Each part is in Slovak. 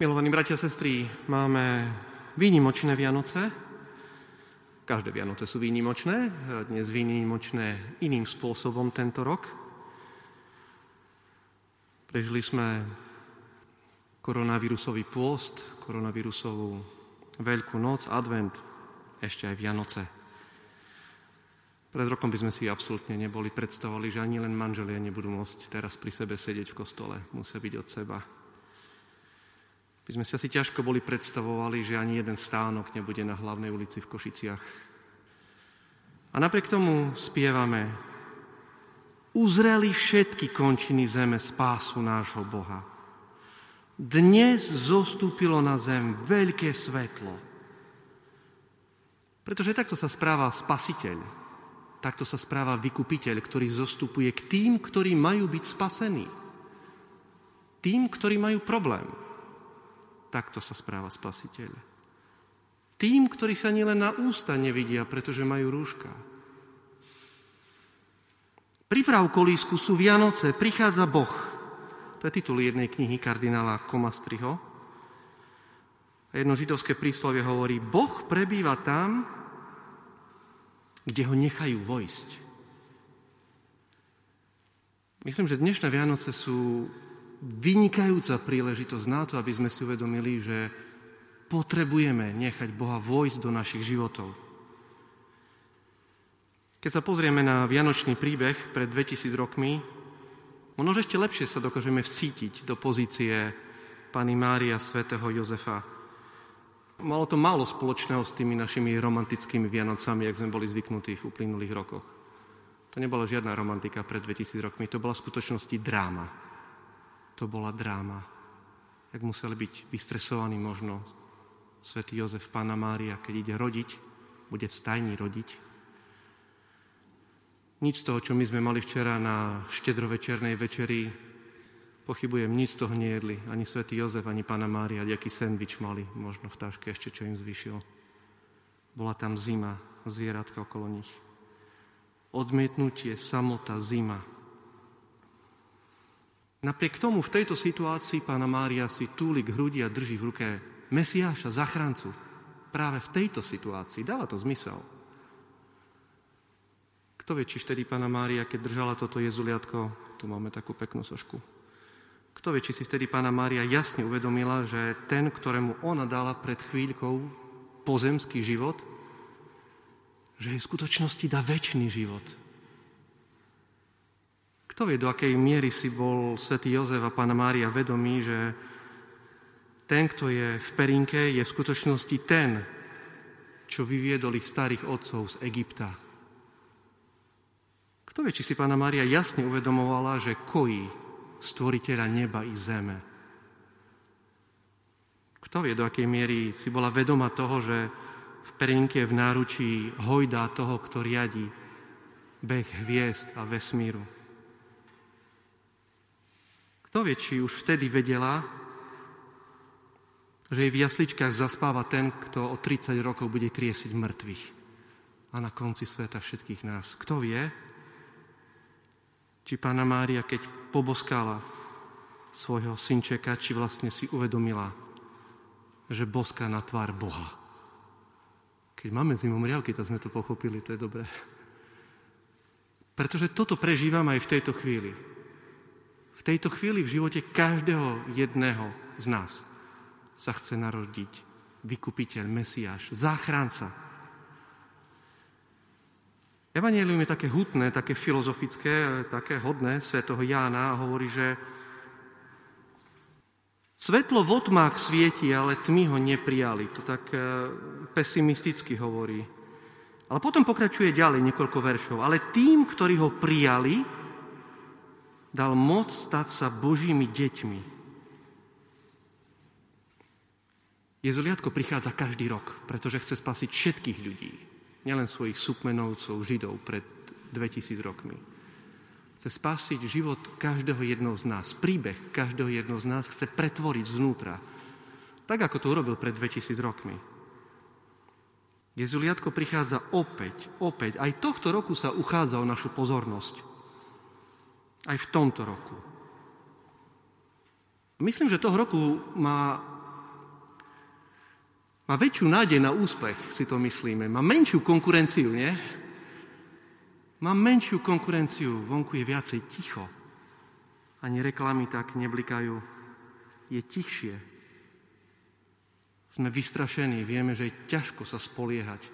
Milovaní bratia a sestry, máme výnimočné Vianoce. Každé Vianoce sú výnimočné, dnes výnimočné iným spôsobom tento rok. Prežili sme koronavírusový pôst, koronavírusovú veľkú noc, advent, ešte aj Vianoce. Pred rokom by sme si absolútne neboli predstavovali, že ani len manželia nebudú môcť teraz pri sebe sedieť v kostole, musia byť od seba by sme si asi ťažko boli predstavovali, že ani jeden stánok nebude na hlavnej ulici v Košiciach. A napriek tomu spievame Uzreli všetky končiny zeme spásu nášho Boha. Dnes zostúpilo na zem veľké svetlo. Pretože takto sa správa spasiteľ. Takto sa správa vykupiteľ, ktorý zostupuje k tým, ktorí majú byť spasení. Tým, ktorí majú problém. Takto sa správa spasiteľ. Tým, ktorí sa nielen na ústa nevidia, pretože majú rúška. Priprav kolísku sú Vianoce, prichádza Boh. To je titul jednej knihy kardinála Komastriho. A jedno židovské príslovie hovorí, Boh prebýva tam, kde ho nechajú vojsť. Myslím, že dnešné Vianoce sú vynikajúca príležitosť na to, aby sme si uvedomili, že potrebujeme nechať Boha vojsť do našich životov. Keď sa pozrieme na Vianočný príbeh pred 2000 rokmi, možno ešte lepšie sa dokážeme vcítiť do pozície Pany Mária svätého Jozefa. Malo to málo spoločného s tými našimi romantickými Vianocami, jak sme boli zvyknutí v uplynulých rokoch. To nebola žiadna romantika pred 2000 rokmi, to bola v skutočnosti dráma to bola dráma. Jak museli byť vystresovaní možno svätý Jozef, Pána Mária, keď ide rodiť, bude v stajni rodiť. Nič z toho, čo my sme mali včera na štedrovečernej večeri, pochybujem, nič z toho nejedli. Ani svätý Jozef, ani Pána Mária, nejaký sendvič mali možno v táške ešte, čo im zvyšil. Bola tam zima, zvieratka okolo nich. Odmietnutie, samota, zima, Napriek tomu v tejto situácii pána Mária si túli k hrudi a drží v ruke Mesiáša, zachráncu. Práve v tejto situácii. Dáva to zmysel. Kto vie, či vtedy pána Mária, keď držala toto jezuliatko, tu máme takú peknú sošku, kto vie, či si vtedy pána Mária jasne uvedomila, že ten, ktorému ona dala pred chvíľkou pozemský život, že jej v skutočnosti dá väčší život, kto vie, do akej miery si bol svätý Jozef a pána Mária vedomí, že ten, kto je v Perinke, je v skutočnosti ten, čo vyviedol ich starých otcov z Egypta. Kto vie, či si pána Mária jasne uvedomovala, že kojí stvoriteľa neba i zeme. Kto vie, do akej miery si bola vedoma toho, že v Perinke v náručí hojdá toho, kto riadi beh hviezd a vesmíru. Kto vie, či už vtedy vedela, že jej v jasličkách zaspáva ten, kto o 30 rokov bude kriesiť mŕtvych a na konci sveta všetkých nás. Kto vie, či pána Mária, keď poboskala svojho synčeka, či vlastne si uvedomila, že boská na tvár Boha. Keď máme zimomriavky, tak sme to pochopili, to je dobré. Pretože toto prežívam aj v tejto chvíli v tejto chvíli v živote každého jedného z nás sa chce narodiť vykupiteľ, Mesiáš, záchranca. Evangelium je také hutné, také filozofické, také hodné svätého Jána a hovorí, že svetlo v otmách svieti, ale tmy ho neprijali. To tak e, pesimisticky hovorí. Ale potom pokračuje ďalej niekoľko veršov. Ale tým, ktorí ho prijali, dal moc stať sa Božími deťmi. Jezuliatko prichádza každý rok, pretože chce spasiť všetkých ľudí, nielen svojich supmenovcov, židov pred 2000 rokmi. Chce spasiť život každého jedného z nás, príbeh každého jedného z nás chce pretvoriť znútra, tak ako to urobil pred 2000 rokmi. Jezuliatko prichádza opäť, opäť. Aj tohto roku sa uchádza o našu pozornosť. Aj v tomto roku. Myslím, že toho roku má Má väčšiu nádej na úspech, si to myslíme. Má menšiu konkurenciu, nie? Má menšiu konkurenciu, vonku je viacej ticho. Ani reklamy tak neblikajú. Je tichšie. Sme vystrašení, vieme, že je ťažko sa spoliehať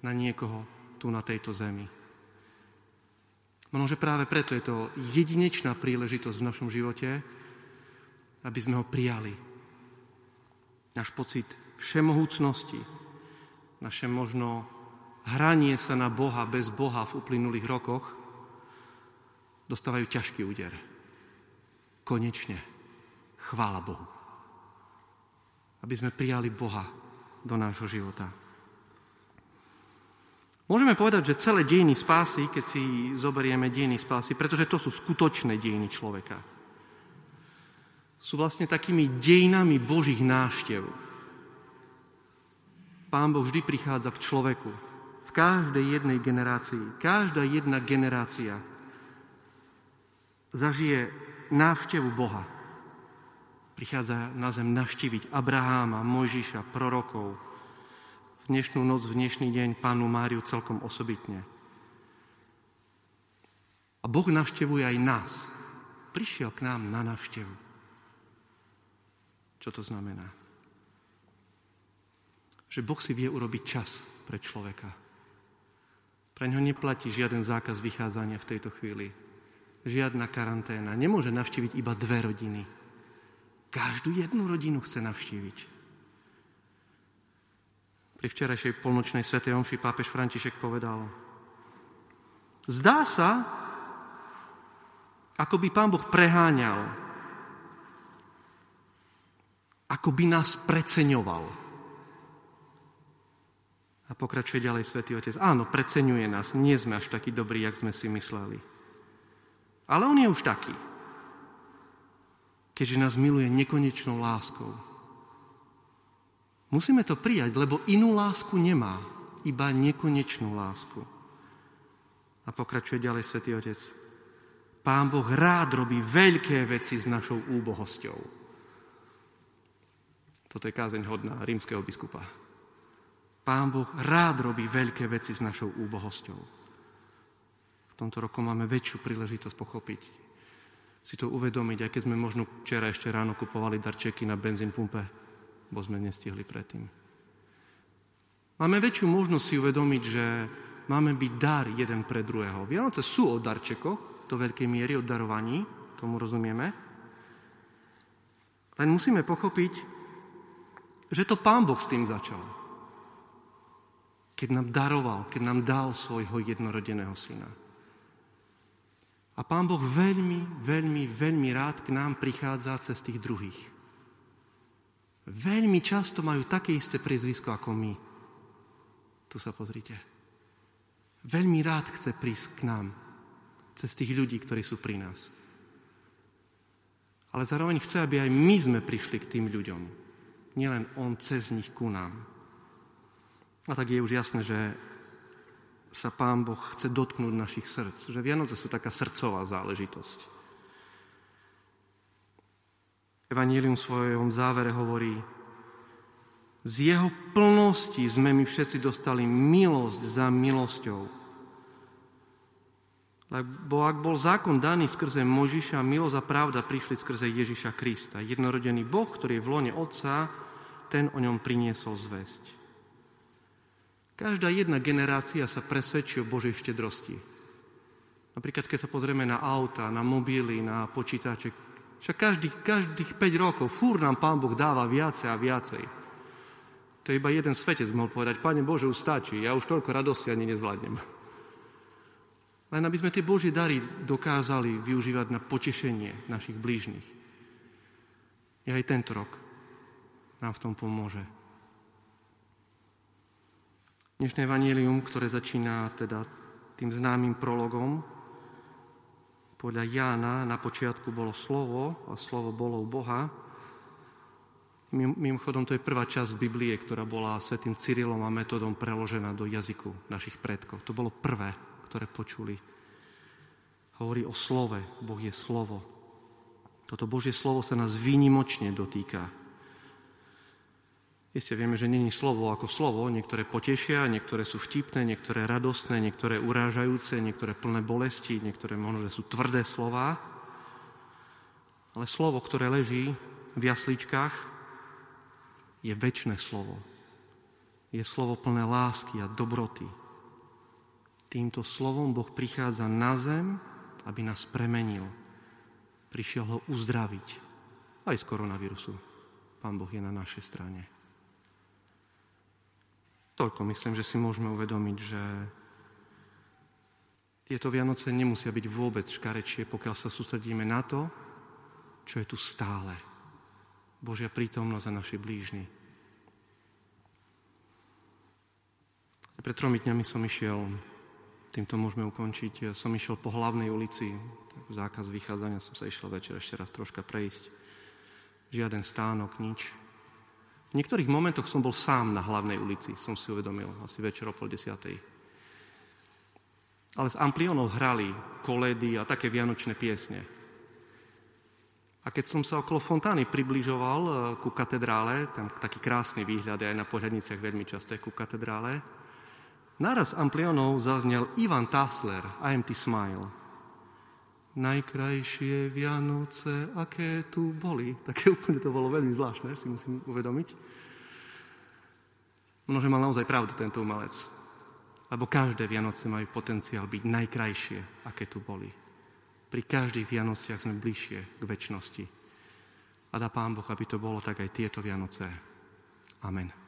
na niekoho tu na tejto zemi. Možno, že práve preto je to jedinečná príležitosť v našom živote, aby sme ho prijali. Náš pocit všemohúcnosti, naše možno hranie sa na Boha bez Boha v uplynulých rokoch, dostávajú ťažký úder. Konečne. Chvála Bohu. Aby sme prijali Boha do nášho života. Môžeme povedať, že celé dejiny spásy, keď si zoberieme dejiny spásy, pretože to sú skutočné dejiny človeka, sú vlastne takými dejinami Božích náštev. Pán Boh vždy prichádza k človeku. V každej jednej generácii. Každá jedna generácia zažije návštevu Boha. Prichádza na zem navštíviť Abraháma, Mojžiša, prorokov, dnešnú noc, v dnešný deň pánu Máriu celkom osobitne. A Boh navštevuje aj nás. Prišiel k nám na navštevu. Čo to znamená? Že Boh si vie urobiť čas pre človeka. Pre ňo neplatí žiaden zákaz vychádzania v tejto chvíli. Žiadna karanténa. Nemôže navštíviť iba dve rodiny. Každú jednu rodinu chce navštíviť. Pri včerajšej polnočnej svetej omši pápež František povedal, zdá sa, ako by pán Boh preháňal, ako by nás preceňoval. A pokračuje ďalej svätý Otec. Áno, preceňuje nás, nie sme až takí dobrí, jak sme si mysleli. Ale on je už taký. Keďže nás miluje nekonečnou láskou, Musíme to prijať, lebo inú lásku nemá, iba nekonečnú lásku. A pokračuje ďalej Svetý Otec. Pán Boh rád robí veľké veci s našou úbohosťou. Toto je kázeň hodná rímskeho biskupa. Pán Boh rád robí veľké veci s našou úbohosťou. V tomto roku máme väčšiu príležitosť pochopiť, si to uvedomiť, aj keď sme možno včera ešte ráno kupovali darčeky na benzín pumpe, bo sme nestihli predtým. Máme väčšiu možnosť si uvedomiť, že máme byť dar jeden pre druhého. Vianoce sú o darčekoch, do veľkej miery o darovaní, tomu rozumieme. Len musíme pochopiť, že to Pán Boh s tým začal. Keď nám daroval, keď nám dal svojho jednorodeného syna. A Pán Boh veľmi, veľmi, veľmi rád k nám prichádza cez tých druhých veľmi často majú také isté priezvisko ako my. Tu sa pozrite. Veľmi rád chce prísť k nám cez tých ľudí, ktorí sú pri nás. Ale zároveň chce, aby aj my sme prišli k tým ľuďom. Nielen on cez nich ku nám. A tak je už jasné, že sa Pán Boh chce dotknúť našich srdc. Že Vianoce sú taká srdcová záležitosť. Evangelium v svojom závere hovorí, z jeho plnosti sme my všetci dostali milosť za milosťou. Lebo ak bol zákon daný skrze Možiša, milosť a pravda prišli skrze Ježiša Krista. Jednorodený Boh, ktorý je v lone Otca, ten o ňom priniesol zväzť. Každá jedna generácia sa presvedčí o Božej štedrosti. Napríklad, keď sa pozrieme na auta, na mobily, na počítače, však každých, každých 5 rokov fúr nám Pán Boh dáva viacej a viacej. To je iba jeden svetec mohol povedať, Pane Bože, už stačí, ja už toľko radosti ani nezvládnem. Len aby sme tie Božie dary dokázali využívať na potešenie našich blížnych. I aj tento rok nám v tom pomôže. Dnešné evanílium, ktoré začína teda tým známym prologom, podľa Jána na počiatku bolo slovo a slovo bolo u Boha. Mimochodom, to je prvá časť Biblie, ktorá bola svetým Cyrilom a metodom preložená do jazyku našich predkov. To bolo prvé, ktoré počuli. Hovorí o slove. Boh je slovo. Toto Božie slovo sa nás výnimočne dotýka. Isté vieme, že není slovo ako slovo, niektoré potešia, niektoré sú vtipné, niektoré radostné, niektoré urážajúce, niektoré plné bolesti, niektoré možno, že sú tvrdé slova. Ale slovo, ktoré leží v jasličkách, je väčšie slovo. Je slovo plné lásky a dobroty. Týmto slovom Boh prichádza na zem, aby nás premenil. Prišiel ho uzdraviť aj z koronavírusu. Pán Boh je na našej strane. Toľko myslím, že si môžeme uvedomiť, že tieto Vianoce nemusia byť vôbec škarečie, pokiaľ sa sústredíme na to, čo je tu stále. Božia prítomnosť a naši blížni. Pred tromi dňami som išiel, týmto môžeme ukončiť, som išiel po hlavnej ulici, zákaz vychádzania, som sa išiel večer ešte raz troška prejsť. Žiaden stánok, nič. V niektorých momentoch som bol sám na hlavnej ulici, som si uvedomil, asi večer o pol desiatej. Ale s amplionov hrali koledy a také vianočné piesne. A keď som sa okolo fontány približoval eh, ku katedrále, tam taký krásny výhľad aj na pořadniciach veľmi často je ku katedrále, naraz amplionov zaznel Ivan Tassler, I am smile najkrajšie Vianoce, aké tu boli. Také úplne to bolo veľmi zvláštne, si musím uvedomiť. Množe mal naozaj pravdu tento umelec. Lebo každé Vianoce majú potenciál byť najkrajšie, aké tu boli. Pri každých Vianociach sme bližšie k väčšnosti. A dá Pán Boh, aby to bolo tak aj tieto Vianoce. Amen.